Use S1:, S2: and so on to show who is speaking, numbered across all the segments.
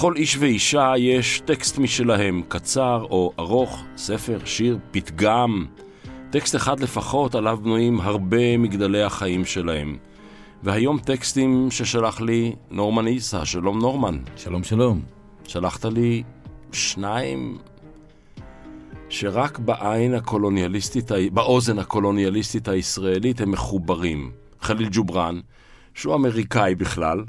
S1: לכל איש ואישה יש טקסט משלהם, קצר או ארוך, ספר, שיר, פתגם. טקסט אחד לפחות עליו בנויים הרבה מגדלי החיים שלהם. והיום טקסטים ששלח לי נורמן איסה, שלום נורמן.
S2: שלום שלום.
S1: שלחת לי שניים שרק בעין הקולוניאליסטית, באוזן הקולוניאליסטית הישראלית הם מחוברים. חליל ג'ובראן, שהוא אמריקאי בכלל,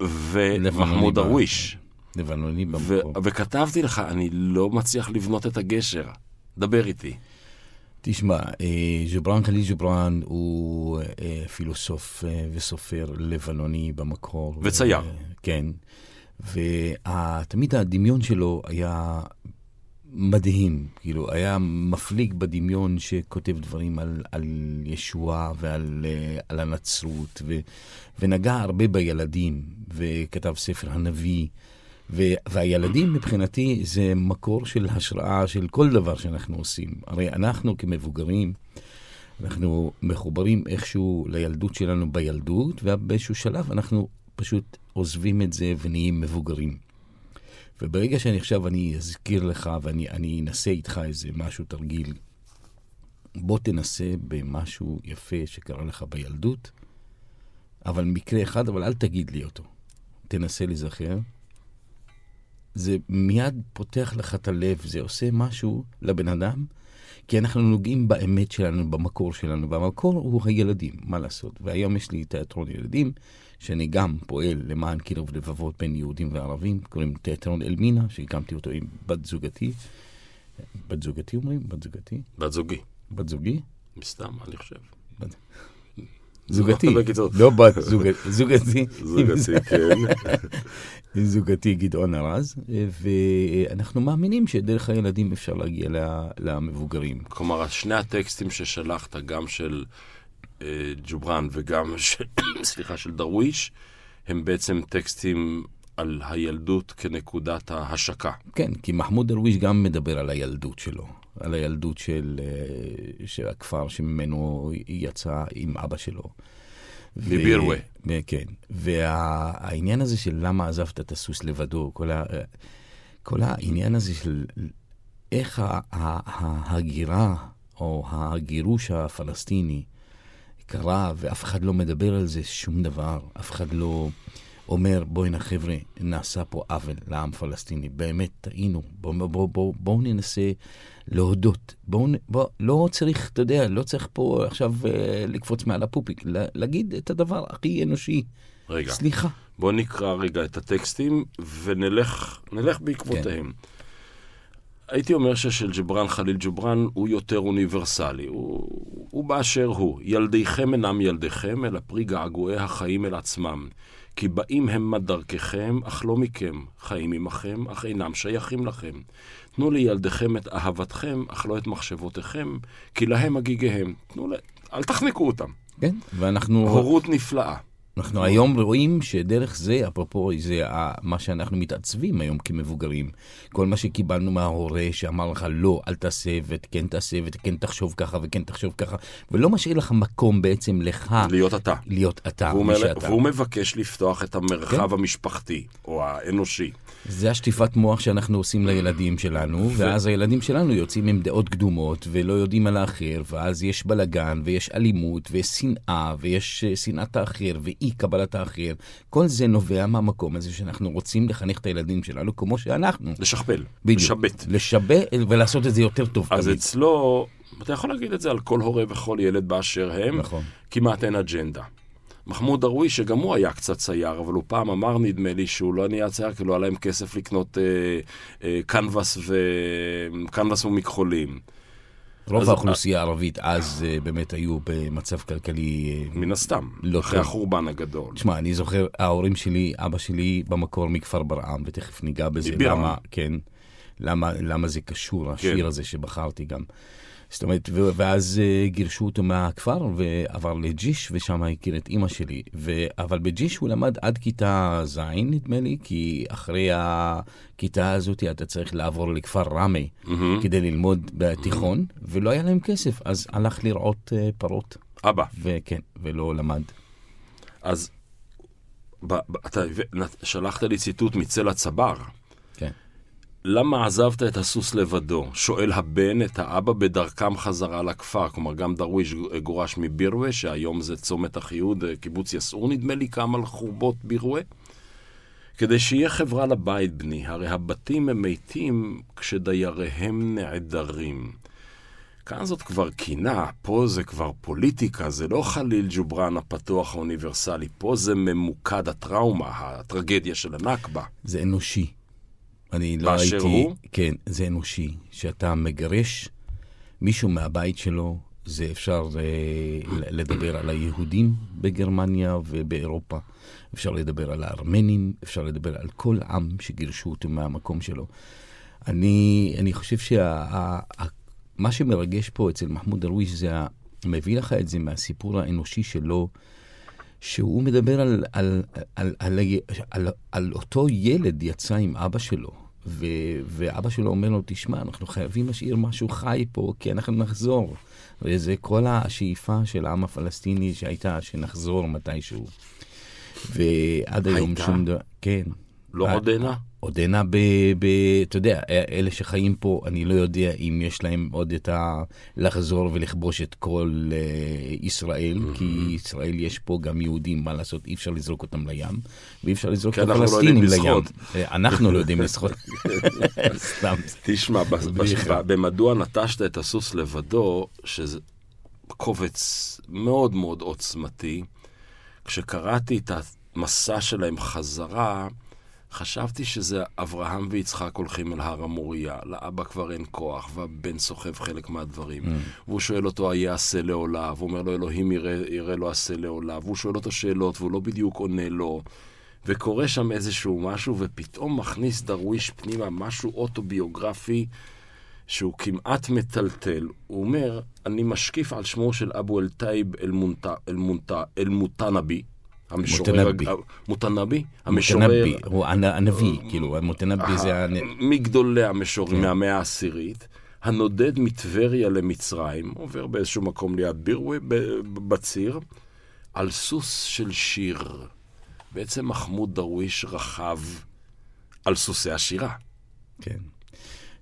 S1: ומחמוד דרוויש.
S2: לבנוני במקור.
S1: וכתבתי לך, אני לא מצליח לבנות את הגשר. דבר איתי.
S2: תשמע, אה, ג'ובראן חליל ג'ובראן הוא אה, פילוסוף אה, וסופר לבנוני במקור.
S1: וצייר.
S2: כן. ותמיד הדמיון שלו היה מדהים, כאילו, היה מפליג בדמיון שכותב דברים על, על ישועה ועל על הנצרות, ו, ונגע הרבה בילדים, וכתב ספר הנביא. והילדים מבחינתי זה מקור של השראה של כל דבר שאנחנו עושים. הרי אנחנו כמבוגרים, אנחנו מחוברים איכשהו לילדות שלנו בילדות, ובאיזשהו שלב אנחנו פשוט עוזבים את זה ונהיים מבוגרים. וברגע שאני עכשיו, אני אזכיר לך ואני אנסה איתך איזה משהו, תרגיל, בוא תנסה במשהו יפה שקרה לך בילדות, אבל מקרה אחד, אבל אל תגיד לי אותו. תנסה להיזכר. זה מיד פותח לך את הלב, זה עושה משהו לבן אדם, כי אנחנו נוגעים באמת שלנו, במקור שלנו, והמקור הוא הילדים, מה לעשות. והיום יש לי תיאטרון ילדים, שאני גם פועל למען קירוב לבבות בין יהודים וערבים, קוראים תיאטרון אלמינה, שהקמתי אותו עם בת זוגתי. בת זוגתי אומרים? בת זוגתי?
S1: בת זוגי.
S2: בת זוגי?
S1: מסתם, אני חושב. בת...
S2: זוגתי, לא בת זוגתי.
S1: זוגתי, כן.
S2: זוגתי גדעון ארז, ואנחנו מאמינים שדרך הילדים אפשר להגיע למבוגרים.
S1: כלומר, שני הטקסטים ששלחת, גם של אה, ג'ובראן וגם, סליחה, של דרוויש, הם בעצם טקסטים על הילדות כנקודת ההשקה.
S2: כן, כי מחמוד דרוויש גם מדבר על הילדות שלו. על הילדות של, אה, של הכפר שממנו יצא עם אבא שלו.
S1: בבירווה.
S2: כן. והעניין הזה של למה עזבת את הסוס לבדו, כל, ה, כל העניין הזה של איך ההגירה או הגירוש הפלסטיני קרה, ואף אחד לא מדבר על זה שום דבר, אף אחד לא... אומר, בואי נא חבר'ה, נעשה פה עוול לעם פלסטיני, באמת טעינו, בואו בוא, בוא, בוא ננסה להודות. בואו, בוא, לא צריך, אתה יודע, לא צריך פה עכשיו אה, לקפוץ מעל הפופיק, לה, להגיד את הדבר הכי אנושי.
S1: רגע.
S2: סליחה.
S1: בואו נקרא רגע את הטקסטים ונלך בעקבותיהם. כן. הייתי אומר ששל ג'בראן חליל ג'בראן הוא יותר אוניברסלי, הוא, הוא באשר הוא. ילדיכם אינם ילדיכם, אלא פרי געגועי החיים אל עצמם. כי באים המה דרככם, אך לא מכם, חיים עמכם, אך אינם שייכים לכם. תנו לילדיכם את אהבתכם, אך לא את מחשבותיכם, כי להם הגיגיהם. תנו ל... אל תחנקו אותם.
S2: כן, ואנחנו...
S1: הורות נפלאה.
S2: אנחנו היום רואים שדרך זה, אפרופו, זה מה שאנחנו מתעצבים היום כמבוגרים. כל מה שקיבלנו מההורה שאמר לך לא, אל תעשה וכן תעשה וכן תחשוב ככה וכן תחשוב ככה, ולא משאיר לך מקום בעצם לך...
S1: להיות אתה.
S2: להיות אתה,
S1: מי שאתה. והוא מבקש לפתוח את המרחב כן? המשפחתי, או האנושי.
S2: זה השטיפת מוח שאנחנו עושים לילדים שלנו, ואז הילדים שלנו יוצאים עם דעות קדומות ולא יודעים על האחר, ואז יש בלאגן ויש אלימות ויש שנאה ויש אה, שנאת האחר ואי קבלת האחר. כל זה נובע מהמקום הזה שאנחנו רוצים לחנך את הילדים שלנו כמו שאנחנו.
S1: לשכפל,
S2: בדיוק.
S1: לשבת.
S2: לשבת ולעשות את זה יותר טוב.
S1: אז תמיד. אצלו, אתה יכול להגיד את זה על כל הורה וכל ילד באשר הם,
S2: נכון.
S1: כמעט אין אג'נדה. מחמוד דרוויש, שגם הוא היה קצת צייר, אבל הוא פעם אמר, נדמה לי, שהוא לא נהיה צייר, כי לא היה להם כסף לקנות אה, אה, קנבס, ו... קנבס ומכחולים.
S2: רוב האוכלוסייה הערבית אז אה, באמת היו במצב כלכלי...
S1: אה, מן הסתם, לא אחרי החורבן הגדול.
S2: תשמע, אני זוכר, ההורים שלי, אבא שלי במקור מכפר ברעם, ותכף ניגע בזה.
S1: למה,
S2: כן, למה, למה זה קשור, השיר כן. הזה שבחרתי גם. זאת אומרת, ואז uh, גירשו אותו מהכפר ועבר לג'יש, ושם הכיר את אימא שלי. ו... אבל בג'יש הוא למד עד כיתה ז', נדמה לי, כי אחרי הכיתה הזאת אתה צריך לעבור לכפר ראמה mm-hmm. כדי ללמוד בתיכון, mm-hmm. ולא היה להם כסף, אז הלך לרעות uh, פרות.
S1: אבא.
S2: וכן, ולא למד.
S1: אז ב, ב, אתה שלחת לי ציטוט מצל הצבר.
S2: כן.
S1: למה עזבת את הסוס לבדו? שואל הבן את האבא בדרכם חזרה לכפר. כלומר, גם דרוויש גורש מבירווה, שהיום זה צומת אחיהוד, קיבוץ יסעור נדמה לי, קם על חורבות בירווה. כדי שיהיה חברה לבית, בני, הרי הבתים הם מתים כשדייריהם נעדרים. כאן זאת כבר קינה, פה זה כבר פוליטיקה, זה לא חליל ג'ובראן הפתוח האוניברסלי, פה זה ממוקד הטראומה, הטרגדיה של הנכבה.
S2: זה אנושי. אני לא הייתי... באשר הוא? כן, זה אנושי. שאתה מגרש מישהו מהבית שלו, זה אפשר uh, לדבר על היהודים בגרמניה ובאירופה, אפשר לדבר על הארמנים, אפשר לדבר על כל עם שגירשו אותו מהמקום שלו. אני, אני חושב שמה שמרגש פה אצל מחמוד דרוויש זה, מביא לך את זה מהסיפור האנושי שלו, שהוא מדבר על, על, על, על, על, על, על אותו ילד יצא עם אבא שלו, ו, ואבא שלו אומר לו, תשמע, אנחנו חייבים להשאיר משהו חי פה, כי אנחנו נחזור. וזה כל השאיפה של העם הפלסטיני שהייתה, שנחזור מתישהו. ועד היום שום דבר... כן.
S1: לא עודנה?
S2: עודנה ב, ב... אתה יודע, אלה שחיים פה, אני לא יודע אם יש להם עוד את ה... לחזור ולכבוש את כל uh, ישראל, mm-hmm. כי ישראל יש פה גם יהודים, מה לעשות, אי אפשר לזרוק אותם לים, ואי אפשר לזרוק את הפלסטינים לא לים. אה, אנחנו לא יודעים לשחות.
S1: סתם. תשמע, במדוע נטשת את הסוס לבדו, שזה קובץ מאוד מאוד עוצמתי, כשקראתי את המסע שלהם חזרה, חשבתי שזה אברהם ויצחק הולכים אל הר המוריה, לאבא כבר אין כוח, והבן סוחב חלק מהדברים. Mm. והוא שואל אותו, איה השה לעולה? והוא אומר לו, אלוהים יראה, יראה לו השה לעולה. והוא שואל אותו שאלות, והוא לא בדיוק עונה לו. וקורה שם איזשהו משהו, ופתאום מכניס דרוויש פנימה משהו אוטוביוגרפי שהוא כמעט מטלטל. הוא אומר, אני משקיף על שמו של אבו אל-טייב אל-מותנבי, המשורר... מותנבי?
S2: המשורר... הוא הנביא, כאילו, מותנבי זה...
S1: מגדולי המשוררים כן. מהמאה העשירית. הנודד מטבריה למצרים, עובר באיזשהו מקום ליד בירווה, בציר, על סוס של שיר. בעצם מחמוד דרוויש רכב על סוסי השירה.
S2: כן.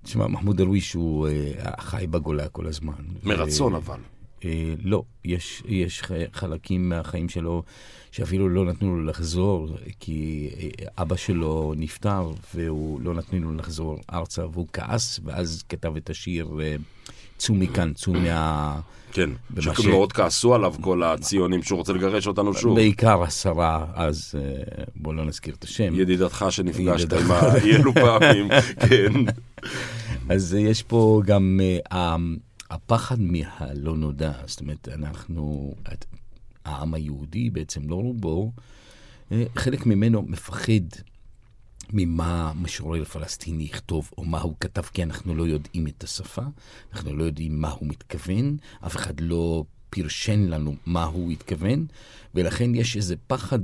S2: תשמע, מחמוד דרוויש הוא uh, חי בגולה כל הזמן.
S1: מרצון ו... אבל.
S2: Uh, לא, יש, יש חלקים מהחיים שלו שאפילו לא נתנו לו לחזור, כי אה, אבא שלו נפטר, והוא לא נתנו לו לחזור ארצה, והוא כעס, ואז כתב את השיר צאו מכאן, צאו מה...
S1: כן, שמאוד כעסו עליו כל הציונים שהוא רוצה לגרש אותנו שוב.
S2: בעיקר השרה, אז בואו לא נזכיר את השם.
S1: ידידתך שנפגשת עם האלו פעמים, כן.
S2: אז יש פה גם הפחד מהלא נודע, זאת אומרת, אנחנו, העם היהודי, בעצם לא רובו, אה, חלק ממנו מפחד ממה משורר פלסטיני יכתוב או מה הוא כתב, כי אנחנו לא יודעים את השפה, אנחנו לא יודעים מה הוא מתכוון, אף אחד לא פרשן לנו מה הוא התכוון, ולכן יש איזה פחד,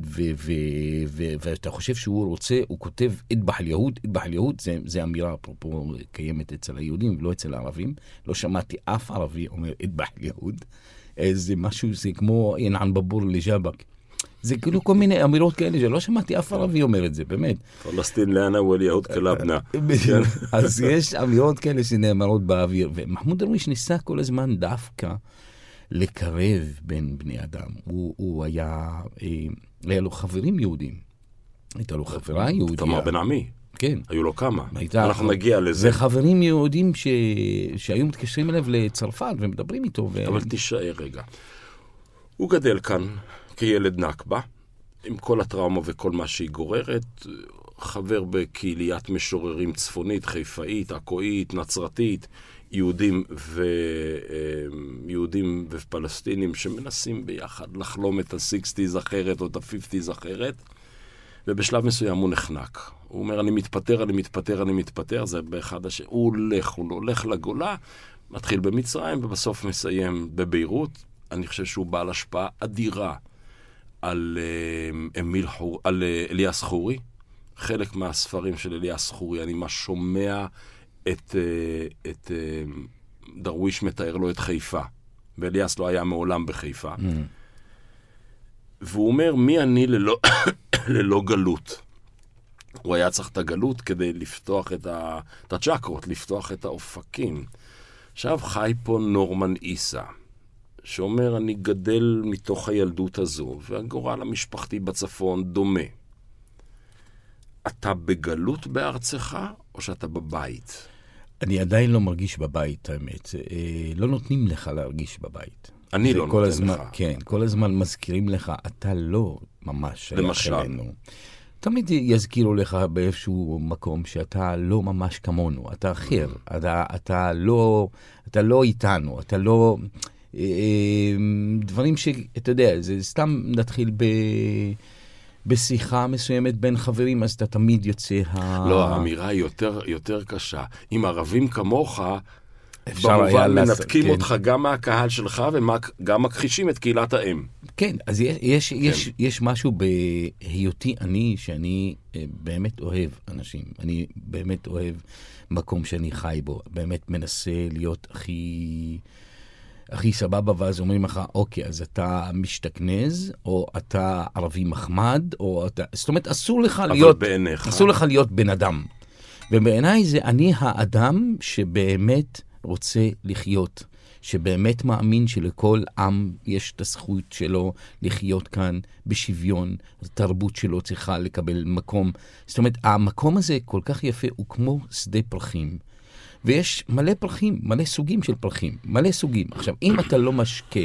S2: ואתה חושב שהוא רוצה, הוא כותב אדבח אל יהוד, אדבח אל יהוד, זה, זה אמירה אפרופו קיימת אצל היהודים ולא אצל הערבים. לא שמעתי אף ערבי אומר אדבח אל יהוד. זה משהו, זה כמו ינען בבור לג'אבק. זה כאילו כל מיני אמירות כאלה שלא שמעתי אף ערבי אומר את זה, באמת.
S1: פלסטין לאנה וליהוד קלבנה.
S2: אז יש אמירות כאלה שנאמרות באוויר, ומחמוד דרוויש ניסה כל הזמן דווקא לקרב בין בני אדם. הוא, הוא היה, אה, היה לו חברים יהודים. הייתה לו חברה יהודיה.
S1: תמר בן עמי.
S2: כן.
S1: היו לו כמה. הייתה, אנחנו נגיע לזה.
S2: וחברים יהודים ש... שהיו מתקשרים אליו לצרפת ומדברים איתו. ו...
S1: אבל תישאר רגע. הוא גדל כאן כילד נכבה, עם כל הטראומה וכל מה שהיא גוררת. חבר בקהיליית משוררים צפונית, חיפאית, עכואית, נצרתית, יהודים, ו... אה, יהודים ופלסטינים שמנסים ביחד לחלום את ה-60's אחרת או את ה-50's אחרת. ובשלב מסוים הוא נחנק. הוא אומר, אני מתפטר, אני מתפטר, אני מתפטר, זה באחד הש... הוא הולך, הוא הולך לגולה, מתחיל במצרים ובסוף מסיים בביירות. אני חושב שהוא בעל השפעה אדירה על, uh, אמיל חור... על uh, אליאס חורי. חלק מהספרים של אליאס חורי, אני ממש שומע את, uh, את uh, דרוויש מתאר לו את חיפה. ואליאס לא היה מעולם בחיפה. Mm. והוא אומר, מי אני ללא, ללא גלות. הוא היה צריך את הגלות כדי לפתוח את, ה... את הצ'קרות, לפתוח את האופקים. עכשיו חי פה נורמן איסה, שאומר, אני גדל מתוך הילדות הזו, והגורל המשפחתי בצפון דומה. אתה בגלות בארצך, או שאתה בבית?
S2: אני עדיין לא מרגיש בבית, האמת. אה, לא נותנים לך להרגיש בבית.
S1: אני לא נותן
S2: הזמן,
S1: לך.
S2: כן, כל הזמן מזכירים לך, אתה לא ממש שייך
S1: למשל.
S2: אלינו. תמיד יזכירו לך באיזשהו מקום שאתה לא ממש כמונו, אתה אחר, אתה, אתה, לא, אתה לא איתנו, אתה לא... אה, אה, דברים שאתה יודע, זה סתם נתחיל ב... בשיחה מסוימת בין חברים, אז אתה תמיד יוצא ה...
S1: לא, האמירה היא יותר, יותר קשה. אם ערבים כמוך,
S2: אפשר
S1: במובן מנתקים
S2: כן.
S1: אותך גם מהקהל שלך וגם מכחישים את קהילת האם.
S2: כן, אז יש, יש, יש, יש משהו בהיותי אני, שאני אה, באמת אוהב אנשים. אני באמת אוהב מקום שאני חי בו. באמת מנסה להיות הכי, הכי סבבה, ואז אומרים לך, אוקיי, אז אתה משתכנז, או אתה ערבי מחמד, או אתה... זאת אומרת, אסור לך
S1: אבל
S2: להיות...
S1: בעיניך...
S2: אסור לך להיות בן אדם. ובעיניי זה אני האדם שבאמת רוצה לחיות, שבאמת מאמין שלכל עם יש את הזכות שלו לחיות כאן בשוויון, התרבות שלו צריכה לקבל מקום. זאת אומרת, המקום הזה כל כך יפה, הוא כמו שדה פרחים. ויש מלא פרחים, מלא סוגים של פרחים, מלא סוגים. עכשיו, אם אתה לא משקה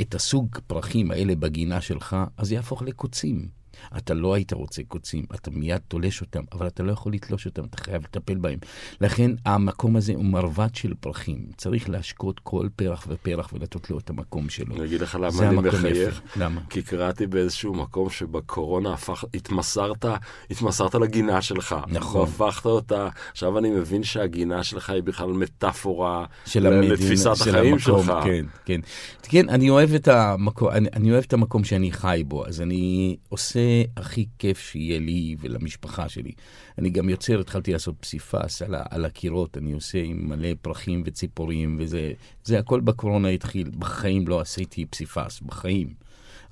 S2: את הסוג פרחים האלה בגינה שלך, אז זה יהפוך לקוצים. אתה לא היית רוצה קוצים, אתה מיד תולש אותם, אבל אתה לא יכול לתלוש אותם, אתה חייב לטפל בהם. לכן המקום הזה הוא מרבד של פרחים. צריך להשקות כל פרח ופרח ולתת לו את המקום שלו.
S1: אני אגיד לך למה אני מחייך.
S2: למה?
S1: כי קראתי באיזשהו מקום שבקורונה הפך, התמסרת, התמסרת לגינה שלך.
S2: נכון.
S1: והפכת אותה. עכשיו אני מבין שהגינה שלך היא בכלל מטאפורה
S2: של המדינה,
S1: לתפיסת
S2: של
S1: החיים
S2: המקום,
S1: שלך.
S2: כן, כן. כן, אני אוהב את המקום, אני, אני אוהב את המקום שאני חי בו, אז אני עושה הכי כיף שיהיה לי ולמשפחה שלי. אני גם יוצר, התחלתי לעשות פסיפס על, על הקירות, אני עושה עם מלא פרחים וציפורים, וזה זה הכל בקורונה התחיל. בחיים לא עשיתי פסיפס, בחיים.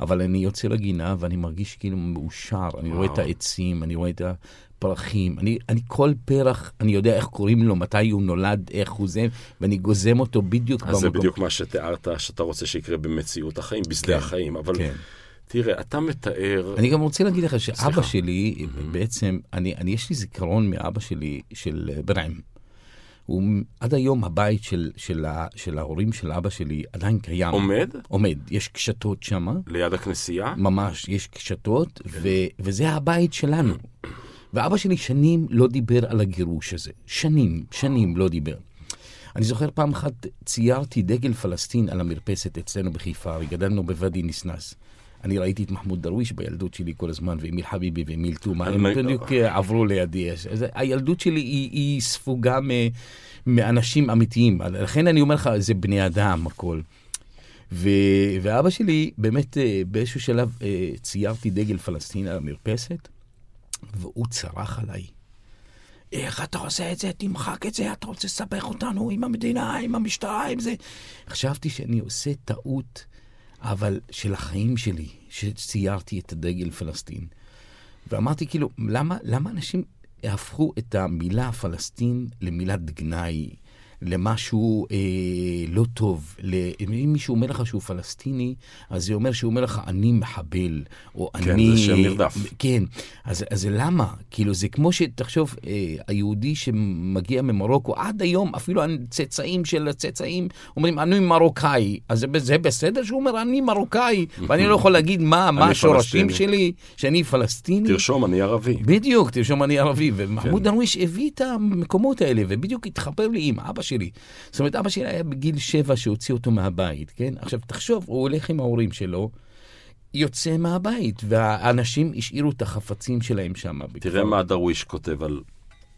S2: אבל אני יוצא לגינה ואני מרגיש כאילו מאושר, אני רואה את
S1: וואו.
S2: העצים, אני רואה את הפרחים, אני, אני כל פרח, אני יודע איך קוראים לו, מתי הוא נולד, איך הוא זה, ואני גוזם אותו בדיוק
S1: אז זה
S2: במקום.
S1: בדיוק מה שתיארת, שאתה רוצה שיקרה במציאות החיים, בשדה
S2: כן,
S1: החיים. אבל
S2: כן.
S1: תראה, אתה מתאר...
S2: אני גם רוצה להגיד לך שאבא
S1: סליחה.
S2: שלי, בעצם, אני, אני, יש לי זיכרון מאבא שלי, של אה, ברעם. הוא, עד היום הבית של, של, ה, של ההורים של אבא שלי עדיין קיים.
S1: עומד
S2: עומד. יש קשתות שם,
S1: ליד הכנסייה?
S2: ממש, יש קשתות, ו, וזה הבית שלנו. ואבא שלי שנים לא דיבר על הגירוש הזה. שנים, שנים לא דיבר. אני זוכר פעם אחת ציירתי דגל פלסטין על המרפסת אצלנו בחיפה, וגדלנו בוואדי ניסנס. אני ראיתי את מחמוד דרוויש בילדות שלי כל הזמן, ואמיל חביבי ואמיל תומא, הם בדיוק אה, עברו לידי. הילדות שלי היא, היא ספוגה מ, מאנשים אמיתיים. לכן אני אומר לך, זה בני אדם הכל. ו... ואבא שלי, באמת אה, באיזשהו שלב אה, ציירתי דגל פלסטין על המרפסת, והוא צרח עליי. איך אתה עושה את זה? תמחק את זה, אתה רוצה לסבך אותנו עם המדינה, עם המשטרה, עם זה. חשבתי שאני עושה טעות, אבל של החיים שלי, שציירתי את הדגל פלסטין. ואמרתי, כאילו, למה, למה אנשים הפכו את המילה פלסטין למילת גנאי, למשהו אה, לא טוב? אם מישהו אומר לך שהוא פלסטיני, אז זה אומר שהוא אומר לך, אני מחבל, או
S1: כן,
S2: אני...
S1: זה שם נרדף.
S2: כן, אז, אז למה? כאילו, זה כמו שתחשוב, אה, היהודי שמגיע ממרוקו, עד היום, אפילו הצאצאים של הצאצאים אומרים, אני מרוקאי. אז זה, זה בסדר שהוא אומר, אני מרוקאי, ואני לא יכול להגיד מה, מה השורשים. שלי, שאני פלסטיני?
S1: תרשום, אני ערבי.
S2: בדיוק, תרשום אני ערבי, ומחמוד
S1: כן.
S2: דרוויש הביא את המקומות האלה, ובדיוק התחבר לי עם אבא שלי. זאת אומרת, אבא שלי היה בגיל שבע שהוציא אותו מהבית, כן? עכשיו, תחשוב, הוא הולך עם ההורים שלו, יוצא מהבית, והאנשים השאירו את החפצים שלהם שם.
S1: תראה מה דרוויש כותב על,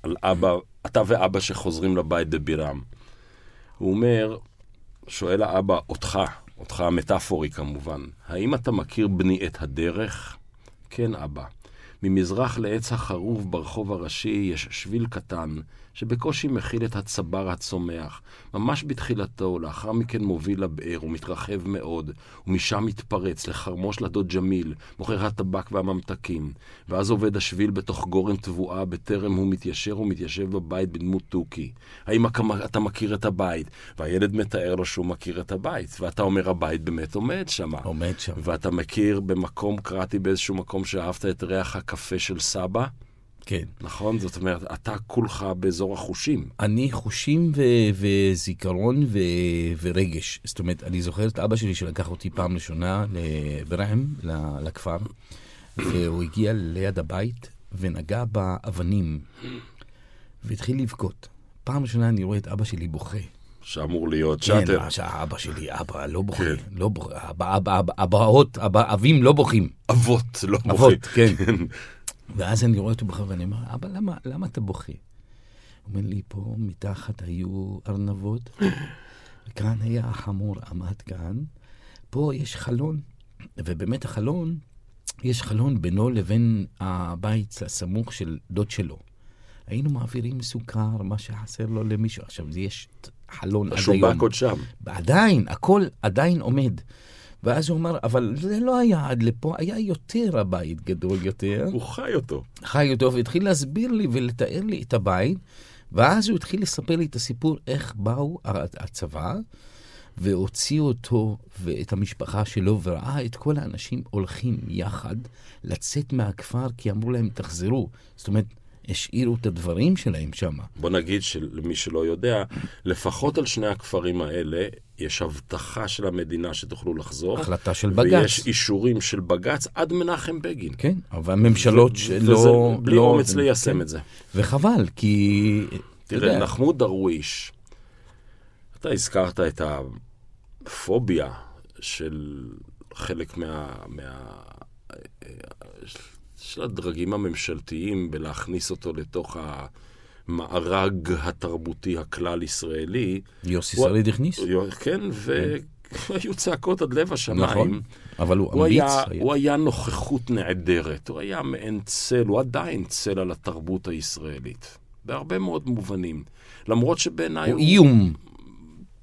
S1: על אבא, אתה ואבא שחוזרים לבית בבירם. הוא אומר, שואל האבא, אותך, אותך המטאפורי כמובן, האם אתה מכיר בני את הדרך? כן, אבא. ממזרח לעץ החרוב ברחוב הראשי יש שביל קטן, שבקושי מכיל את הצבר הצומח. ממש בתחילתו, לאחר מכן מוביל לבאר, ומתרחב מאוד, ומשם מתפרץ לחרמו של הדוד ג'מיל, מוכר הטבק והממתקים. ואז עובד השביל בתוך גורן תבואה, בטרם הוא מתיישר ומתיישב בבית בדמות תוכי. האם אתה מכיר את הבית? והילד מתאר לו שהוא מכיר את הבית, ואתה אומר, הבית באמת עומד שם.
S2: עומד שם.
S1: ואתה מכיר במקום, קראתי באיזשהו מקום שאהבת את ריח הקפה של סבא?
S2: כן.
S1: נכון? זאת אומרת, אתה כולך באזור החושים.
S2: אני חושים ו- וזיכרון ו- ורגש. זאת אומרת, אני זוכר את אבא שלי שלקח אותי פעם ראשונה לברהם, לכפר, והוא הגיע ליד הבית ונגע באבנים, והתחיל לבכות. פעם ראשונה אני רואה את אבא שלי בוכה.
S1: שאמור להיות שאטר.
S2: כן, אבא שלי, אבא לא בוכה, כן. לא בוכה, אבהות, אבים לא בוכים.
S1: אבות לא בוכים.
S2: אבות, כן. ואז אני רואה אותו בוכה ואני אומר, אבא, למה, למה אתה בוכה? הוא אומר לי, פה מתחת היו ארנבות, וכאן היה החמור עמד כאן, פה יש חלון, ובאמת החלון, יש חלון בינו לבין הבית הסמוך של דוד שלו. היינו מעבירים סוכר, מה שחסר לו למישהו. עכשיו, יש חלון עד היום.
S1: השובק עוד שם.
S2: עדיין, הכל עדיין עומד. ואז הוא אמר, אבל זה לא היה עד לפה, היה יותר הבית גדול יותר.
S1: הוא חי אותו.
S2: חי אותו, והתחיל להסביר לי ולתאר לי את הבית, ואז הוא התחיל לספר לי את הסיפור איך באו הצבא, והוציאו אותו ואת המשפחה שלו, וראה את כל האנשים הולכים יחד לצאת מהכפר, כי אמרו להם, תחזרו. זאת אומרת, השאירו את הדברים שלהם שם.
S1: בוא נגיד שלמי שלא יודע, לפחות על שני הכפרים האלה יש הבטחה של המדינה שתוכלו לחזור.
S2: החלטה של בג"ץ.
S1: ויש אישורים של בג"ץ עד מנחם בגין.
S2: כן, אבל הממשלות שלא...
S1: בלי לא, אומץ ליישם כן. את זה.
S2: וחבל, כי...
S1: תראה, נחמוד דרוויש, אתה הזכרת את הפוביה של חלק מה... מה... של הדרגים הממשלתיים בלהכניס אותו לתוך המארג התרבותי הכלל-ישראלי.
S2: יוסי שריד הכניס?
S1: כן, והיו צעקות עד לב השמיים.
S2: נכון, אבל הוא, הוא
S1: אמיץ. היה, היה. הוא היה נוכחות נעדרת, הוא היה מעין צל, הוא עדיין צל על התרבות הישראלית. בהרבה מאוד מובנים. למרות שבעיניי
S2: הוא... הוא איום.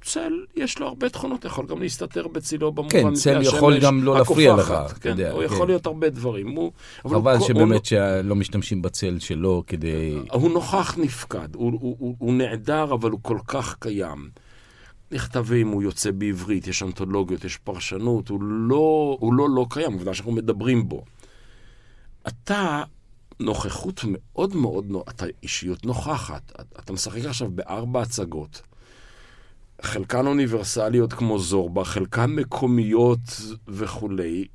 S1: צל, יש לו הרבה תכונות, יכול גם להסתתר בצילו במובן
S2: כן, צל יכול גם לא להפריע לך,
S1: כן, יודע. הוא כן. יכול להיות הרבה דברים. הוא,
S2: חבל הוא, שבאמת הוא, לא- שלא משתמשים בצל שלו כדי...
S1: הוא נוכח נפקד, הוא, הוא, הוא, הוא נעדר, אבל הוא כל כך קיים. נכתבים, הוא יוצא בעברית, יש אנתולוגיות, יש פרשנות, הוא לא הוא לא, לא קיים, עובדה שאנחנו מדברים בו. אתה נוכחות מאוד מאוד, אתה אישיות נוכחת. אתה משחק עכשיו בארבע הצגות. חלקן אוניברסליות כמו זורבה, חלקן מקומיות וכולי.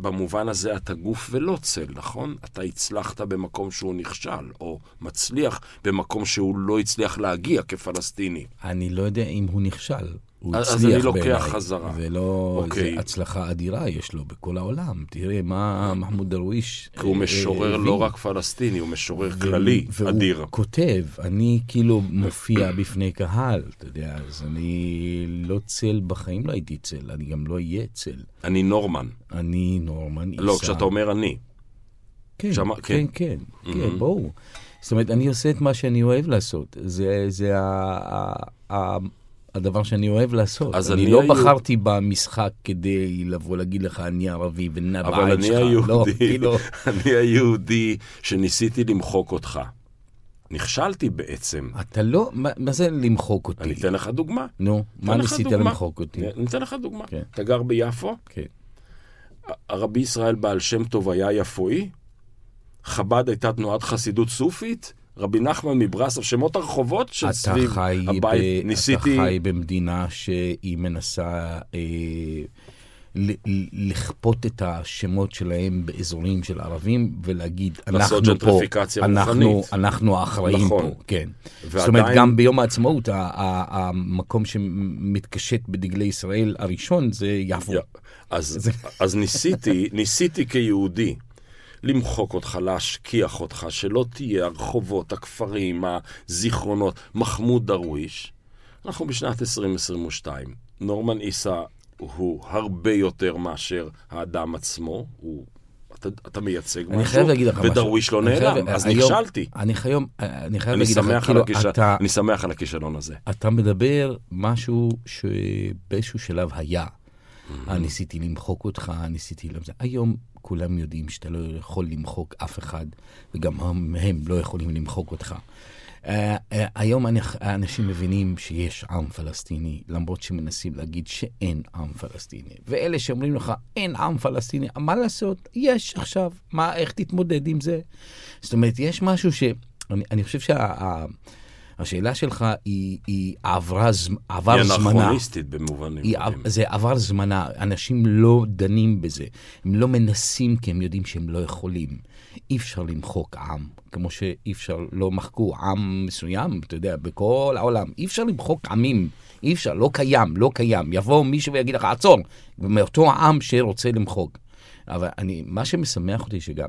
S1: במובן הזה אתה גוף ולא צל, נכון? אתה הצלחת במקום שהוא נכשל, או מצליח במקום שהוא לא הצליח להגיע כפלסטיני.
S2: אני לא יודע אם הוא נכשל. הוא
S1: הצליח בעיניי. אז אני לוקח חזרה.
S2: זה לא... אוקיי. זה הצלחה אדירה יש לו בכל העולם. תראה מה מחמוד דרוויש...
S1: כי הוא אה, משורר לא רק פלסטיני, הוא משורר כללי, אדיר.
S2: והוא כותב, אני כאילו מופיע בפני קהל, אתה יודע, אז אני לא צל בחיים, לא הייתי צל, אני גם לא אהיה צל.
S1: אני נורמן.
S2: אני נורמן.
S1: לא, כשאתה אומר אני.
S2: כן, כן, כן, כן, בואו. זאת אומרת, אני עושה את מה שאני אוהב לעשות. זה ה... הדבר שאני אוהב לעשות. אני, אני לא היו... בחרתי במשחק כדי לבוא להגיד לך, אני ערבי ונע בעין שלך.
S1: אבל אני היהודי, לא, כאילו... אני היהודי שניסיתי למחוק אותך. נכשלתי בעצם.
S2: אתה לא, מה, מה זה למחוק אותי?
S1: אני אתן לך דוגמה.
S2: נו, מה ניסית דוגמה. למחוק אותי?
S1: אני אתן לך דוגמה. כן. אתה גר ביפו?
S2: כן.
S1: הרבי ישראל בעל שם טוב היה יפואי? חב"ד הייתה תנועת חסידות סופית? רבי נחמן מברסוב, שמות הרחובות של סביב הבית,
S2: ב... ניסיתי... אתה חי במדינה שהיא מנסה אה, לכפות את השמות שלהם באזורים של ערבים, ולהגיד, אנחנו פה, אנחנו, אנחנו האחראים נכון. פה, כן. ועדיין... זאת אומרת, גם ביום העצמאות, המקום שמתקשט בדגלי ישראל הראשון זה יפו.
S1: אז, אז ניסיתי, ניסיתי כיהודי. למחוק אותך, להשכיח אותך, שלא תהיה הרחובות, הכפרים, הזיכרונות. מחמוד דרוויש, אנחנו בשנת 2022. נורמן עיסא הוא הרבה יותר מאשר האדם עצמו, הוא אתה, אתה מייצג
S2: אני
S1: משהו,
S2: חייב להגיד לך.
S1: ודרוויש לא
S2: אני חייב-
S1: נעלם, אז
S2: היום-
S1: נכשלתי.
S2: אני חייב, אני חייב
S1: אני
S2: להגיד לך, כאילו,
S1: הכיש...
S2: אתה,
S1: אני שמח על הכישלון הזה.
S2: אתה מדבר משהו שבאיזשהו שלב היה. אה, ניסיתי למחוק אותך, ניסיתי... היום כולם יודעים שאתה לא יכול למחוק אף אחד, וגם הם, הם לא יכולים למחוק אותך. Uh, uh, היום אנ- האנשים מבינים שיש עם פלסטיני, למרות שמנסים להגיד שאין עם פלסטיני. ואלה שאומרים לך, אין עם פלסטיני, מה לעשות? יש עכשיו. מה, איך תתמודד עם זה? זאת אומרת, יש משהו ש... אני, אני חושב שהשאלה שלך היא, היא עברה, ז- עבר
S1: היא
S2: זמנה.
S1: אנכרוניסטית במובנים
S2: היא. זה עבר זמנה, אנשים לא דנים בזה, הם לא מנסים כי הם יודעים שהם לא יכולים. אי אפשר למחוק עם, כמו שאי אפשר, לא מחקו עם מסוים, אתה יודע, בכל העולם. אי אפשר למחוק עמים, אי אפשר, לא קיים, לא קיים. יבוא מישהו ויגיד לך, עצור, מאותו עם שרוצה למחוק. אבל אני, מה שמשמח אותי שגם,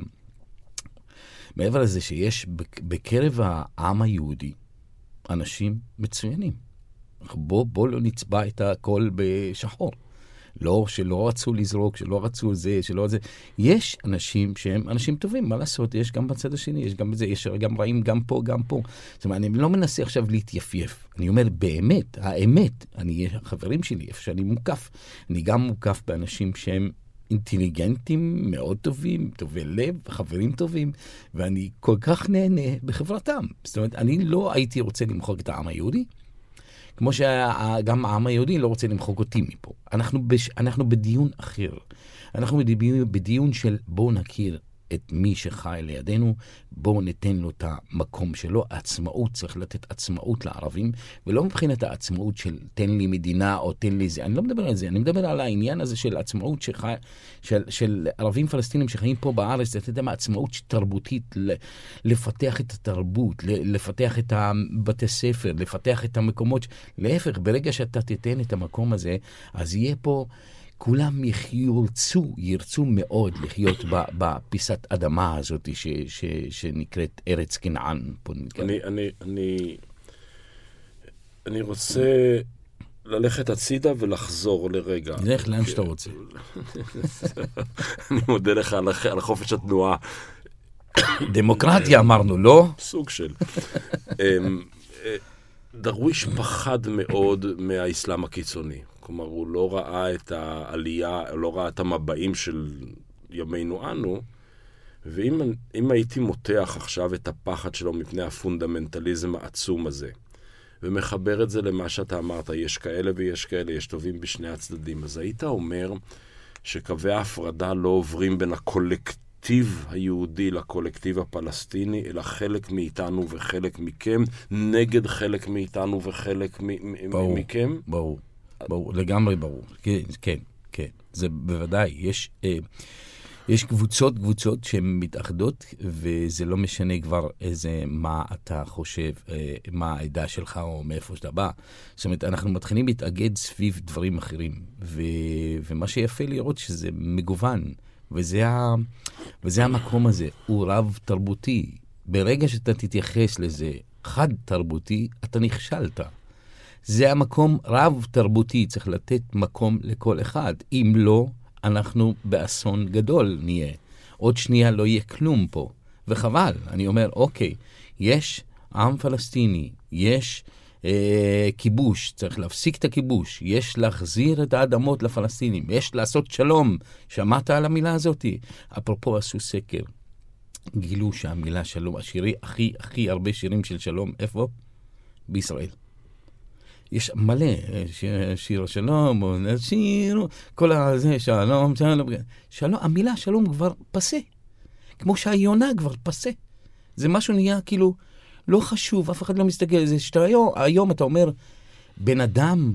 S2: מעבר לזה שיש בק- בקרב העם היהודי אנשים מצוינים. בוא, בוא לא נצבע את הכל בשחור. לא, שלא רצו לזרוק, שלא רצו זה, שלא זה. יש אנשים שהם אנשים טובים, מה לעשות? יש גם בצד השני, יש גם בזה, יש גם רעים גם פה, גם פה. זאת אומרת, אני לא מנסה עכשיו להתייפייף. אני אומר, באמת, האמת, אני, החברים שלי, איפה שאני מוקף, אני גם מוקף באנשים שהם אינטליגנטים, מאוד טובים, טובי לב, חברים טובים, ואני כל כך נהנה בחברתם. זאת אומרת, אני לא הייתי רוצה למחוק את העם היהודי, כמו שגם העם היהודי לא רוצה למחוק אותי מפה. אנחנו, בש... אנחנו בדיון אחר. אנחנו בדיון, של בואו נכיר את מי שחי לידינו, בואו ניתן לו את המקום שלו. עצמאות, צריך לתת עצמאות לערבים, ולא מבחינת העצמאות של תן לי מדינה או תן לי זה. אני לא מדבר על זה, אני מדבר על העניין הזה של עצמאות שחי, של, של ערבים פלסטינים שחיים פה בארץ, יודע מה, עצמאות תרבותית, לפתח את התרבות, לפתח את הבתי ספר, לפתח את המקומות. להפך, ברגע שאתה תיתן את המקום הזה, אז יהיה פה... כולם ירצו, ירצו מאוד לחיות בפיסת אדמה הזאת ש, ש, שנקראת ארץ כנען.
S1: אני, אני, אני, אני רוצה ללכת הצידה ולחזור לרגע.
S2: לך לאן שאתה רוצה.
S1: אני מודה לך על חופש התנועה,
S2: דמוקרטיה אמרנו, לא?
S1: סוג של. אמ, אה, דרוויש פחד מאוד מהאסלאם הקיצוני. כלומר, הוא לא ראה את העלייה, לא ראה את המבעים של ימינו אנו, ואם אם הייתי מותח עכשיו את הפחד שלו מפני הפונדמנטליזם העצום הזה, ומחבר את זה למה שאתה אמרת, יש כאלה ויש כאלה, יש טובים בשני הצדדים, אז היית אומר שקווי ההפרדה לא עוברים בין הקולקטיב היהודי לקולקטיב הפלסטיני, אלא חלק מאיתנו וחלק מכם, נגד חלק מאיתנו וחלק מ- מ-
S2: ברור.
S1: מכם?
S2: ברור, ברור, לגמרי ברור. כן, כן, כן. זה בוודאי. יש, אה, יש קבוצות, קבוצות שהן מתאחדות, וזה לא משנה כבר איזה, מה אתה חושב, אה, מה העדה שלך או מאיפה שאתה בא. זאת אומרת, אנחנו מתחילים להתאגד סביב דברים אחרים, ו, ומה שיפה לראות שזה מגוון, וזה, ה, וזה המקום הזה, הוא רב-תרבותי. ברגע שאתה תתייחס לזה חד-תרבותי, אתה נכשלת. זה המקום רב-תרבותי, צריך לתת מקום לכל אחד. אם לא, אנחנו באסון גדול נהיה. עוד שנייה לא יהיה כלום פה. וחבל, אני אומר, אוקיי, יש עם פלסטיני, יש אה, כיבוש, צריך להפסיק את הכיבוש, יש להחזיר את האדמות לפלסטינים, יש לעשות שלום. שמעת על המילה הזאת? אפרופו עשו סקר, גילו שהמילה שלום, השירי, הכי הכי הרבה שירים של שלום, איפה? בישראל. יש מלא, שיר, שיר שלום, שיר, כל הזה, שלום, שלום, שלום, המילה שלום כבר פסה. כמו שהיונה כבר פסה. זה משהו נהיה כאילו לא חשוב, אף אחד לא מסתכל על זה. שאתה היום, היום אתה אומר, בן אדם,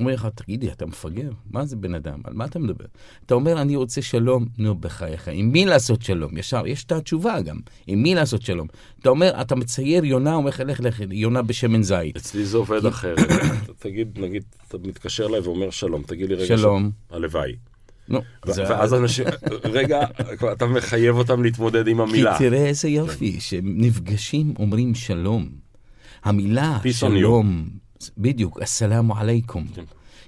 S2: אומר לך, תגידי, אתה מפגר? מה זה בן אדם? על מה אתה מדבר? אתה אומר, אני רוצה שלום, נו, בחייך. עם מי לעשות שלום? ישר, יש את התשובה גם. עם מי לעשות שלום? אתה אומר, אתה מצייר יונה, אומר לך, לך, לך, יונה בשמן זית.
S1: אצלי זה עובד אחרת. תגיד, נגיד, אתה מתקשר אליי ואומר שלום, תגיד לי רגע...
S2: שלום.
S1: הלוואי.
S2: נו, זה-
S1: ואז אנשים, רגע, אתה מחייב אותם להתמודד עם
S2: כי
S1: המילה.
S2: תראה איזה יופי, שנפגשים אומרים שלום. המילה שלום, בדיוק, אסלאמו עליכום.
S1: כן.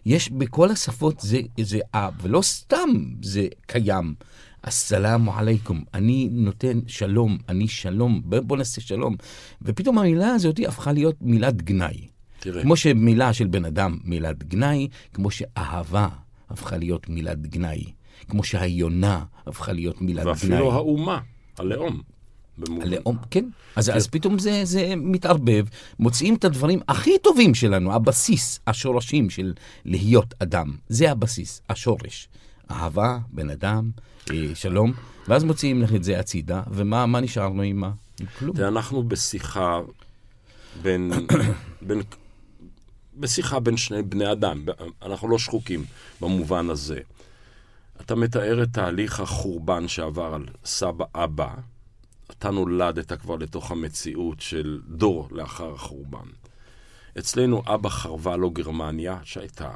S2: יש בכל השפות זה, זה, אה, ולא סתם זה קיים. אסלאמו עליכום, אני נותן שלום, אני שלום, בוא נעשה שלום. ופתאום המילה הזאת הפכה להיות מילת גנאי.
S1: תראה,
S2: כמו שמילה של בן אדם מילת גנאי, כמו שאהבה הפכה להיות מילת גנאי, כמו שהיונה הפכה להיות מילת גנאי.
S1: ואפילו האומה, הלאום. במובן-
S2: הלאום, כן. אז, אז פתאום זה, זה מתערבב, מוצאים את הדברים הכי טובים שלנו, הבסיס, השורשים של להיות אדם. זה הבסיס, השורש. אהבה, בן אדם, אה, שלום, ואז מוציאים לך את זה הצידה, ומה מה נשארנו עם מה? כלום.
S1: אנחנו בשיחה בין, בין, בשיחה בין שני בני אדם, אנחנו לא שחוקים במובן הזה. אתה מתאר את תהליך החורבן שעבר על סבא אבא, אתה נולדת כבר לתוך המציאות של דור לאחר החורבן. אצלנו אבא חרבה לו גרמניה, שהייתה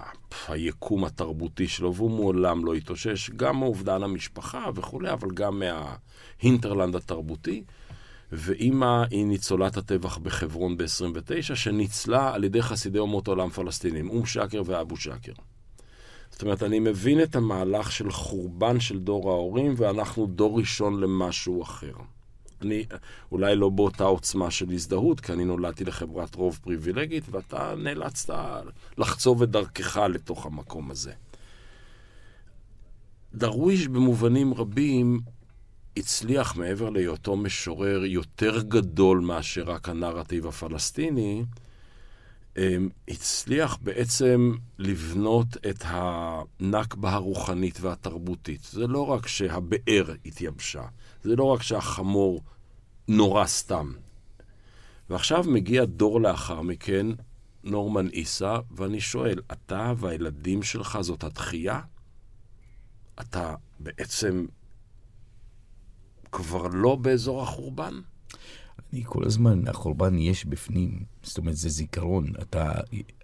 S1: היקום התרבותי שלו, והוא מעולם לא התאושש, גם מאובדן המשפחה וכולי, אבל גם מההינטרלנד התרבותי. ואימא היא ניצולת הטבח בחברון ב-29, שניצלה על ידי חסידי אומות עולם פלסטינים, אום שקר ואבו שקר. זאת אומרת, אני מבין את המהלך של חורבן של דור ההורים, ואנחנו דור ראשון למשהו אחר. אני אולי לא באותה עוצמה של הזדהות, כי אני נולדתי לחברת רוב פריבילגית, ואתה נאלצת לחצוב את דרכך לתוך המקום הזה. דרוויש במובנים רבים הצליח מעבר להיותו משורר יותר גדול מאשר רק הנרטיב הפלסטיני, אמ, הצליח בעצם לבנות את הנכבה הרוחנית והתרבותית. זה לא רק שהבאר התייבשה, זה לא רק שהחמור נורא סתם. ועכשיו מגיע דור לאחר מכן, נורמן עיסא, ואני שואל, אתה והילדים שלך זאת התחייה? אתה בעצם כבר לא באזור החורבן?
S2: אני כל הזמן, החורבן יש בפנים, זאת אומרת, זה זיכרון, אתה,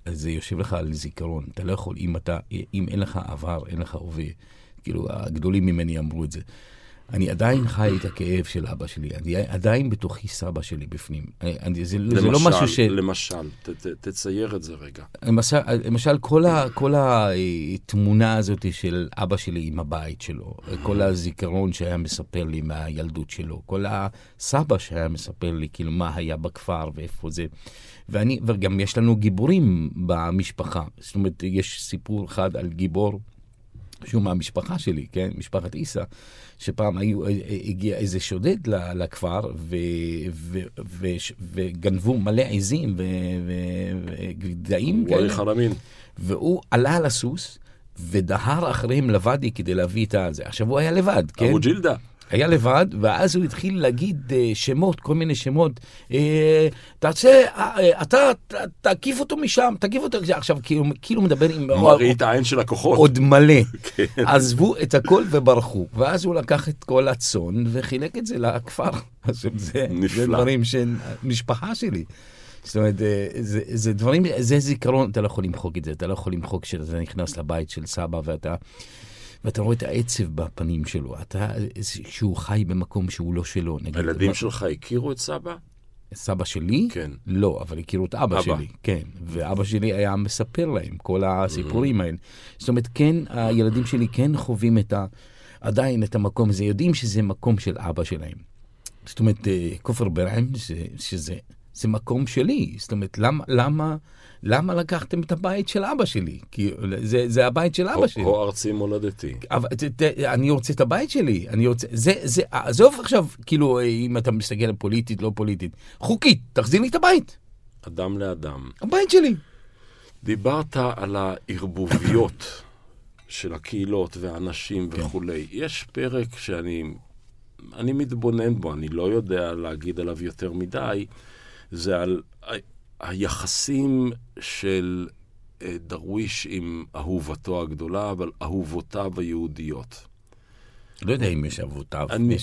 S2: זה יושב לך על זיכרון, אתה לא יכול, אם אתה, אם אין לך עבר, אין לך הווה, כאילו, הגדולים ממני אמרו את זה. אני עדיין חי את הכאב של אבא שלי, אני עדיין בתוכי סבא שלי בפנים. אני, זה,
S1: למשל,
S2: זה לא משהו ש...
S1: למשל, ת, ת, תצייר את זה רגע.
S2: למשל, למשל כל, ה, כל התמונה הזאת של אבא שלי עם הבית שלו, כל הזיכרון שהיה מספר לי מהילדות שלו, כל הסבא שהיה מספר לי כאילו מה היה בכפר ואיפה זה. ואני, וגם יש לנו גיבורים במשפחה. זאת אומרת, יש סיפור אחד על גיבור שהוא מהמשפחה שלי, כן? משפחת עיסא, שפעם היו, הגיע איזה שודד לכפר ו, ו, ו, וגנבו מלא עזים וגדיים
S1: וואי חלמין.
S2: והוא עלה על הסוס ודהר אחריהם לוואדי כדי להביא את הזה. עכשיו הוא היה לבד, כן?
S1: אבו ג'ילדה.
S2: היה לבד, ואז הוא התחיל להגיד uh, שמות, כל מיני שמות. Uh, תעשה, uh, אתה תקיף אותו משם, תקיף אותו. עכשיו, כאילו, כאילו מדבר עם...
S1: מראית העין של הכוחות.
S2: עוד מלא. כן. עזבו את הכל וברחו. ואז הוא לקח את כל הצאן וחילק את זה לכפר. עכשיו, זה, זה דברים של משפחה שלי. זאת אומרת, זה, זה דברים, זה זיכרון, אתה לא יכול למחוק את זה, אתה לא יכול למחוק כשאתה נכנס לבית של סבא ואתה... ואתה רואה את העצב בפנים שלו, אתה, שהוא חי במקום שהוא לא שלו. נגיד,
S1: הילדים
S2: מה...
S1: שלך הכירו את סבא?
S2: סבא שלי?
S1: כן.
S2: לא, אבל הכירו את אבא, אבא שלי, כן. ואבא שלי היה מספר להם כל הסיפורים האלה. זאת אומרת, כן, הילדים שלי כן חווים את ה... עדיין את המקום הזה, יודעים שזה מקום של אבא שלהם. זאת אומרת, כופר ברעם, שזה זה מקום שלי. זאת אומרת, למה... למה למה לקחתם את הבית של אבא שלי? כי זה, זה הבית של אבא
S1: או,
S2: שלי.
S1: או ארצי מולדתי.
S2: אבל ת, ת, אני רוצה את הבית שלי. אני רוצה... זה, זה, עזוב עכשיו, כאילו, אם אתה מסתכל פוליטית, לא פוליטית. חוקית, תחזיר לי את הבית.
S1: אדם לאדם.
S2: הבית שלי.
S1: דיברת על הערבוביות של הקהילות והאנשים כן. וכולי. יש פרק שאני אני מתבונן בו, אני לא יודע להגיד עליו יותר מדי. זה על היחסים של דרוויש עם אהובתו הגדולה, אבל אהובותיו היהודיות.
S2: לא יודע אם יש אהובותיו.
S1: אני,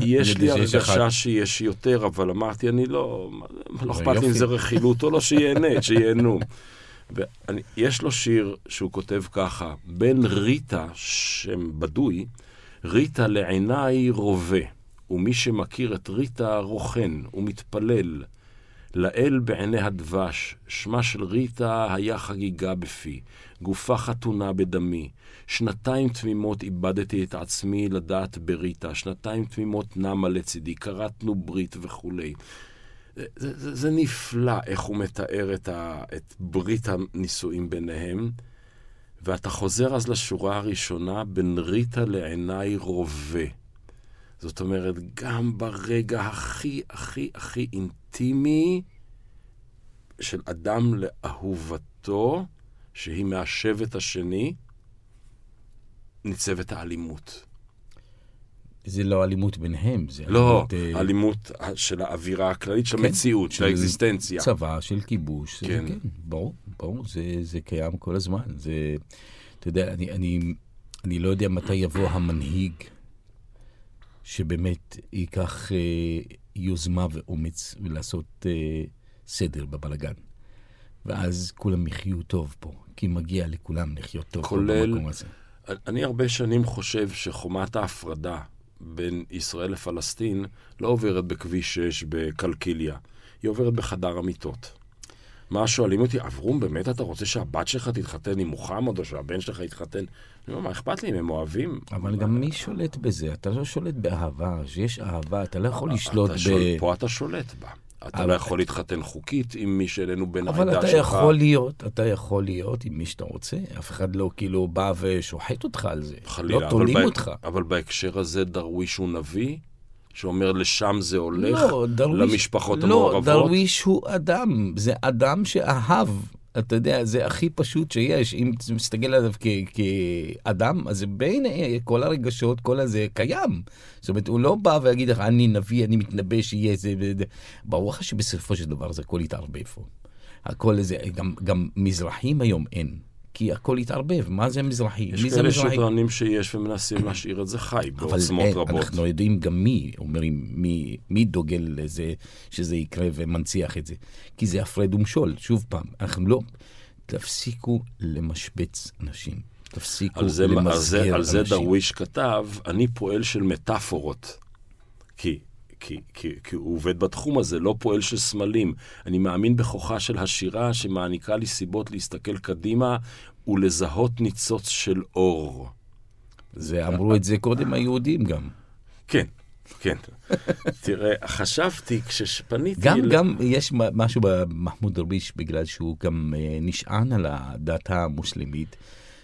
S1: יש לי הרגשה שיש יותר, אבל אמרתי, אני לא, לא אכפת לי אם זה רכילות או לא, שיהנה, שייהנו. יש לו שיר שהוא כותב ככה, בין ריטה, שם בדוי, ריטה לעיניי רובה, ומי שמכיר את ריטה רוכן ומתפלל. לאל בעיני הדבש, שמה של ריטה היה חגיגה בפי, גופה חתונה בדמי. שנתיים תמימות איבדתי את עצמי לדעת בריטה, שנתיים תמימות נמה לצידי, כרתנו ברית וכולי. זה, זה, זה נפלא איך הוא מתאר את, ה, את ברית הנישואים ביניהם. ואתה חוזר אז לשורה הראשונה, בין ריטה לעיניי רובה. זאת אומרת, גם ברגע הכי הכי הכי אינטימי של אדם לאהובתו, שהיא מהשבט השני, ניצבת האלימות.
S2: זה לא אלימות ביניהם, זה
S1: לא,
S2: אלימות... אה,
S1: אלימות של האווירה הכללית, של
S2: כן,
S1: המציאות, של האקזיסטנציה.
S2: צבא, של כיבוש,
S1: כן.
S2: זה, כן, ברור, ברור, זה, זה קיים כל הזמן. זה, אתה יודע, אני, אני, אני לא יודע מתי יבוא המנהיג שבאמת ייקח אה, יוזמה ואומץ ולעשות אה, סדר בבלגן. ואז כולם יחיו טוב פה, כי מגיע לכולם לחיות טוב
S1: כולל-
S2: במקום הזה.
S1: אני הרבה שנים חושב שחומת ההפרדה בין ישראל לפלסטין לא עוברת בכביש 6 בקלקיליה, היא עוברת בחדר המיטות. מה שואלים אותי, אברום, באמת אתה רוצה שהבת שלך תתחתן עם מוחמד, או שהבן שלך יתחתן? אני אומר, מה אכפת לי אם הם אוהבים?
S2: אבל גם מי שולט בזה? אתה לא שולט באהבה. כשיש אהבה, אתה לא יכול לשלוט
S1: אתה
S2: ב...
S1: פה אתה שולט בה. אתה
S2: אבל-
S1: לא יכול להתחתן חוקית עם מי שאיננו בן
S2: אבל
S1: העדה
S2: אתה
S1: שלך.
S2: יכול להיות, אתה יכול להיות עם מי שאתה רוצה. אף אחד לא כאילו בא ושוחט אותך על זה.
S1: חלילה,
S2: לא
S1: אבל
S2: תולים אותך.
S1: אבל בהקשר הזה דרוויש הוא נביא, שאומר לשם זה הולך,
S2: לא, דרוויש,
S1: למשפחות
S2: לא,
S1: המעורבות.
S2: דרוויש הוא אדם, זה אדם שאהב. אתה יודע, זה הכי פשוט שיש. אם אתה מסתכל עליו כ- כאדם, אז בין כל הרגשות, כל הזה קיים. זאת אומרת, הוא לא בא ויגיד לך, אני נביא, אני מתנבא שיהיה זה... וזה." ברור לך שבסופו של דבר זה הכל יתערבב פה. הכל זה, גם, גם מזרחים היום אין. כי הכל התערבב, מה זה מזרחי?
S1: יש
S2: מי זה
S1: כאלה
S2: מזרחי?
S1: שטוענים שיש ומנסים להשאיר את זה חי
S2: אבל
S1: בעוצמות רבות.
S2: אנחנו יודעים גם מי, אומרים, מי, מי דוגל לזה שזה יקרה ומנציח את זה. כי זה הפרד ומשול, שוב פעם, אנחנו לא... תפסיקו למשבץ אנשים. תפסיקו
S1: על זה, על
S2: למסגר
S1: זה, על זה
S2: אנשים.
S1: דרוויש כתב, אני פועל של מטאפורות. כי, כי, כי, כי הוא עובד בתחום הזה, לא פועל של סמלים. אני מאמין בכוחה של השירה שמעניקה לי סיבות להסתכל קדימה ולזהות ניצוץ של אור.
S2: זה, אמרו את זה קודם היהודים גם.
S1: כן, כן. תראה, חשבתי כשפניתי...
S2: גם,
S1: ל-
S2: גם יש משהו במחמוד דרוויש, בגלל שהוא גם אה, נשען על הדת המוסלמית.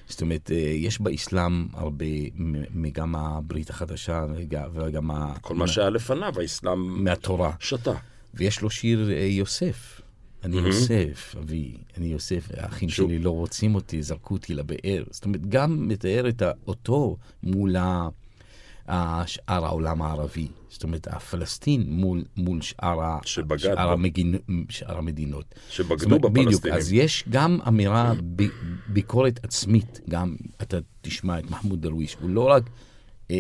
S2: זאת אומרת, אה, יש באסלאם הרבה, מגם הברית החדשה וג- וגם ה-
S1: כל מה שהיה לפניו, האסלאם
S2: מהתורה.
S1: שתה.
S2: ויש לו שיר אה, יוסף. אני יוסף, אבי, אני יוסף, האחים
S1: שהוא-
S2: שלי לא רוצים אותי, זרקו אותי לבאר. זאת אומרת, גם מתאר את אותו מול ה- שאר העולם הערבי. זאת אומרת, הפלסטין מול, מול שאר, שאר,
S1: בו.
S2: המגין, שאר המדינות.
S1: שבגדו
S2: אומרת, בדיוק,
S1: בפלסטינים.
S2: אז יש גם אמירה, ב, ביקורת עצמית, גם אתה תשמע את מחמוד דרוויש, הוא לא רק אה,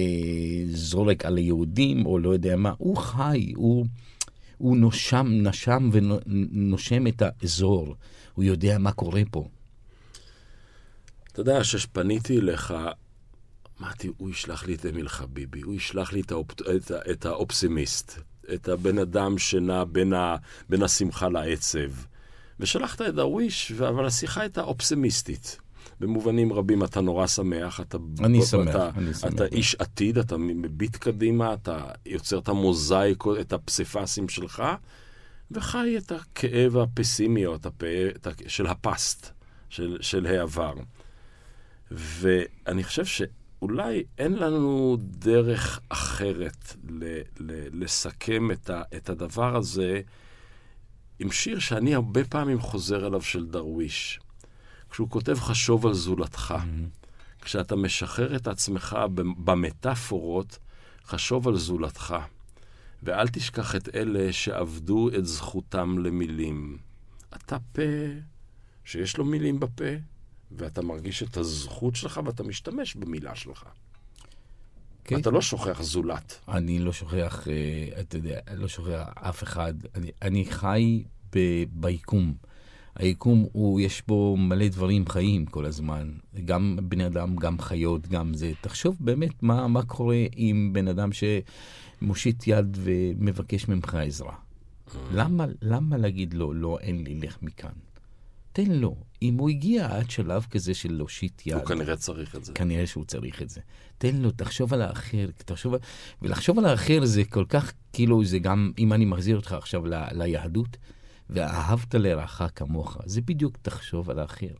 S2: זורק על היהודים, או לא יודע מה, הוא חי, הוא, הוא נושם, נשם ונושם את האזור, הוא יודע מה קורה פה.
S1: אתה יודע, שפניתי אליך, אמרתי, הוא ישלח לי את אמיל חביבי, הוא ישלח לי את, האופ... את. את האופסימיסט, את הבן אדם שנע בין, ה... בין השמחה לעצב. ושלחת את דרוויש, ו- אבל השיחה הייתה אופסימיסטית. במובנים רבים אתה נורא שמח, אתה,
S2: אני שמח,
S1: אתה,
S2: אני שמח.
S1: אתה איש עתיד, אתה מביט קדימה, אתה יוצר את המוזאיק, את הפסיפסים שלך, וחי את הכאב הפסימי או את הפ... את ה... של הפסט, של, של העבר. ואני חושב שאולי אין לנו דרך אחרת ל, ל, לסכם את, ה, את הדבר הזה עם שיר שאני הרבה פעמים חוזר אליו של דרוויש. כשהוא כותב חשוב על זולתך, כשאתה משחרר את עצמך במטאפורות, חשוב על זולתך. ואל תשכח את אלה שעבדו את זכותם למילים. אתה פה שיש לו מילים בפה, ואתה מרגיש את הזכות שלך ואתה משתמש במילה שלך.
S2: כן?
S1: אתה לא שוכח זולת.
S2: אני לא שוכח, אה, אתה יודע, אני לא שוכח אף אחד. אני, אני חי ב, ביקום. היקום, הוא, יש בו מלא דברים חיים כל הזמן. גם בני אדם, גם חיות, גם זה. תחשוב באמת מה, מה קורה עם בן אדם שמושיט יד ומבקש ממך עזרה. למה, למה להגיד לו, לא, אין לי, לך מכאן? תן לו. אם הוא הגיע עד שלב כזה של להושיט יד...
S1: הוא כנראה צריך את זה.
S2: כנראה שהוא צריך את זה. תן לו, תחשוב על האחר, תחשוב. ולחשוב על האחר זה כל כך, כאילו, זה גם, אם אני מחזיר אותך עכשיו ל... ליהדות, ואהבת לרעך כמוך, זה בדיוק תחשוב על האחר.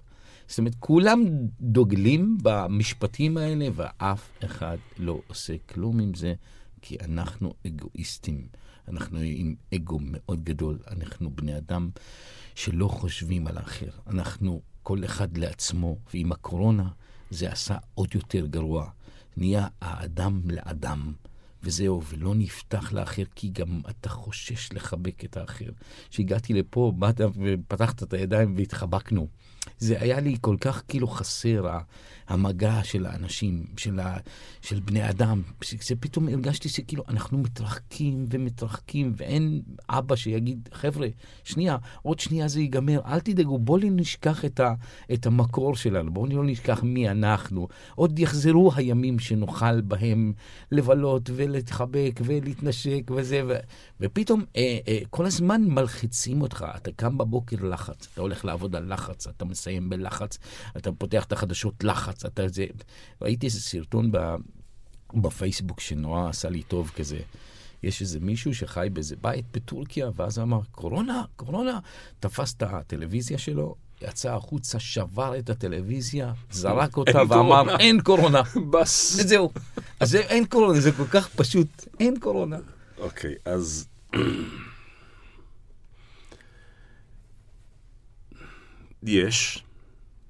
S2: זאת אומרת, כולם דוגלים במשפטים האלה, ואף אחד לא עושה כלום עם זה, כי אנחנו אגואיסטים. אנחנו עם אגו מאוד גדול. אנחנו בני אדם שלא חושבים על האחר. אנחנו, כל אחד לעצמו, ועם הקורונה זה עשה עוד יותר גרוע. נהיה האדם לאדם. וזהו, ולא נפתח לאחר, כי גם אתה חושש לחבק את האחר. כשהגעתי לפה, באת ופתחת את הידיים והתחבקנו. זה היה לי כל כך כאילו חסר, המגע של האנשים, של, ה, של בני אדם. פתאום הרגשתי שכאילו אנחנו מתרחקים ומתרחקים, ואין אבא שיגיד, חבר'ה, שנייה, עוד שנייה זה ייגמר, אל תדאגו, בואו לא נשכח את, ה, את המקור שלנו, בואו לא נשכח מי אנחנו. עוד יחזרו הימים שנוכל בהם לבלות ולהתחבק ולהתנשק וזה, ו, ופתאום אה, אה, כל הזמן מלחיצים אותך, אתה קם בבוקר לחץ, אתה הולך לעבוד על לחץ, אתה מסיים בלחץ, אתה פותח את החדשות לחץ, אתה זה... ראיתי איזה סרטון ב, בפייסבוק שנורא עשה לי טוב כזה. יש איזה מישהו שחי באיזה בית בטורקיה, ואז אמר, קורונה, קורונה. תפס את הטלוויזיה שלו, יצא החוצה, שבר את הטלוויזיה, זרק אותה ואמר. אין קורונה.
S1: בס.
S2: זהו. אז אין קורונה, זה כל כך פשוט, אין קורונה.
S1: אוקיי, אז... יש,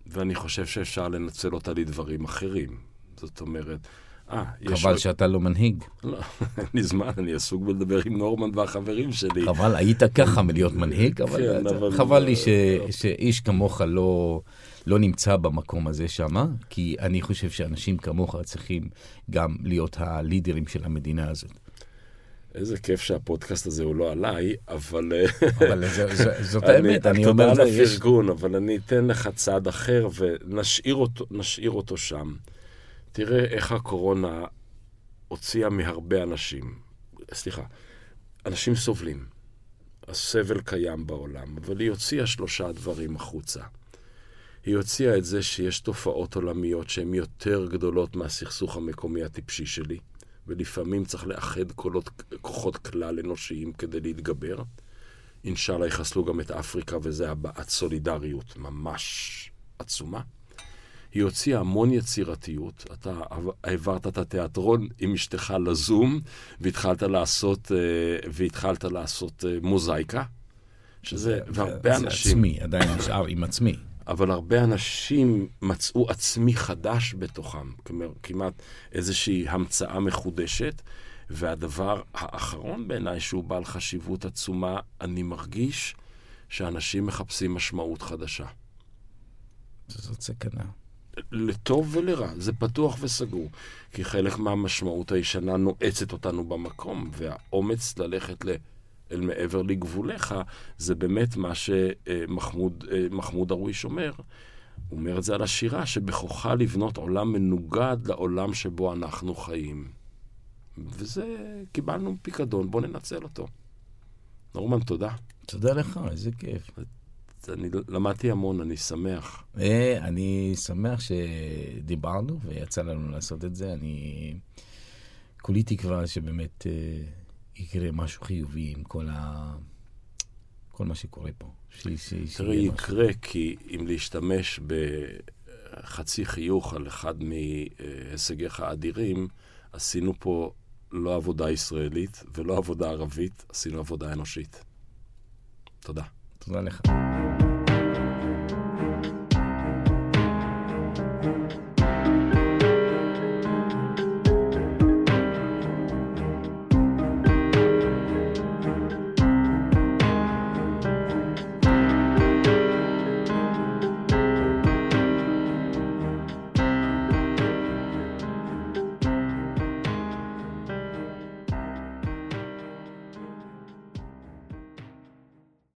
S1: ואני חושב שאפשר לנצל אותה לדברים אחרים. זאת אומרת,
S2: אה, יש... חבל שאתה לא מנהיג.
S1: לא, אין לי זמן, אני עסוק בלדבר עם נורמן והחברים שלי.
S2: חבל, היית ככה מלהיות מנהיג, אבל, כן. חבל לי ש... שאיש כמוך לא... לא נמצא במקום הזה שם, כי אני חושב שאנשים כמוך צריכים גם להיות הלידרים של המדינה הזאת.
S1: איזה כיף שהפודקאסט הזה הוא לא עליי, אבל...
S2: אבל זה, זה, זאת האמת, אני אומר...
S1: תודה על הפרגון, אבל אני אתן לך צעד אחר ונשאיר אותו, אותו שם. תראה איך הקורונה הוציאה מהרבה אנשים, סליחה, אנשים סובלים. הסבל קיים בעולם, אבל היא הוציאה שלושה דברים החוצה. היא הוציאה את זה שיש תופעות עולמיות שהן יותר גדולות מהסכסוך המקומי הטיפשי שלי. ולפעמים צריך לאחד קולות, כוחות כלל אנושיים כדי להתגבר. אינשאללה יחסלו גם את אפריקה, וזה הבעת סולידריות ממש עצומה. היא הוציאה המון יצירתיות. אתה העברת את התיאטרון עם אשתך לזום, והתחלת לעשות, אה, והתחלת לעשות אה, מוזייקה. שזה, והרבה אנשים...
S2: זה עצמי, עדיין נשאר עם עצמי.
S1: אבל הרבה אנשים מצאו עצמי חדש בתוכם, כלומר, כמעט איזושהי המצאה מחודשת. והדבר האחרון בעיניי, שהוא בעל חשיבות עצומה, אני מרגיש שאנשים מחפשים משמעות חדשה.
S2: זאת סכנה.
S1: לטוב ולרע, זה פתוח וסגור. כי חלק מהמשמעות הישנה נועצת אותנו במקום, והאומץ ללכת ל... אל מעבר לגבוליך, זה באמת מה שמחמוד אה, דרוויש אומר. הוא אומר את זה על השירה, שבכוחה לבנות עולם מנוגד לעולם שבו אנחנו חיים. וזה, קיבלנו פיקדון, בואו ננצל אותו. נורמן, תודה.
S2: תודה לך, איזה כיף.
S1: אני למדתי המון, אני שמח.
S2: אה, אני שמח שדיברנו ויצא לנו לעשות את זה. אני כולי תקווה שבאמת... יקרה משהו חיובי עם כל, ה... כל מה שקורה פה.
S1: ש... ש... תראה, יקרה משהו. כי אם להשתמש בחצי חיוך על אחד מהישגיך האדירים, עשינו פה לא עבודה ישראלית ולא עבודה ערבית, עשינו עבודה אנושית. תודה.
S2: תודה לך.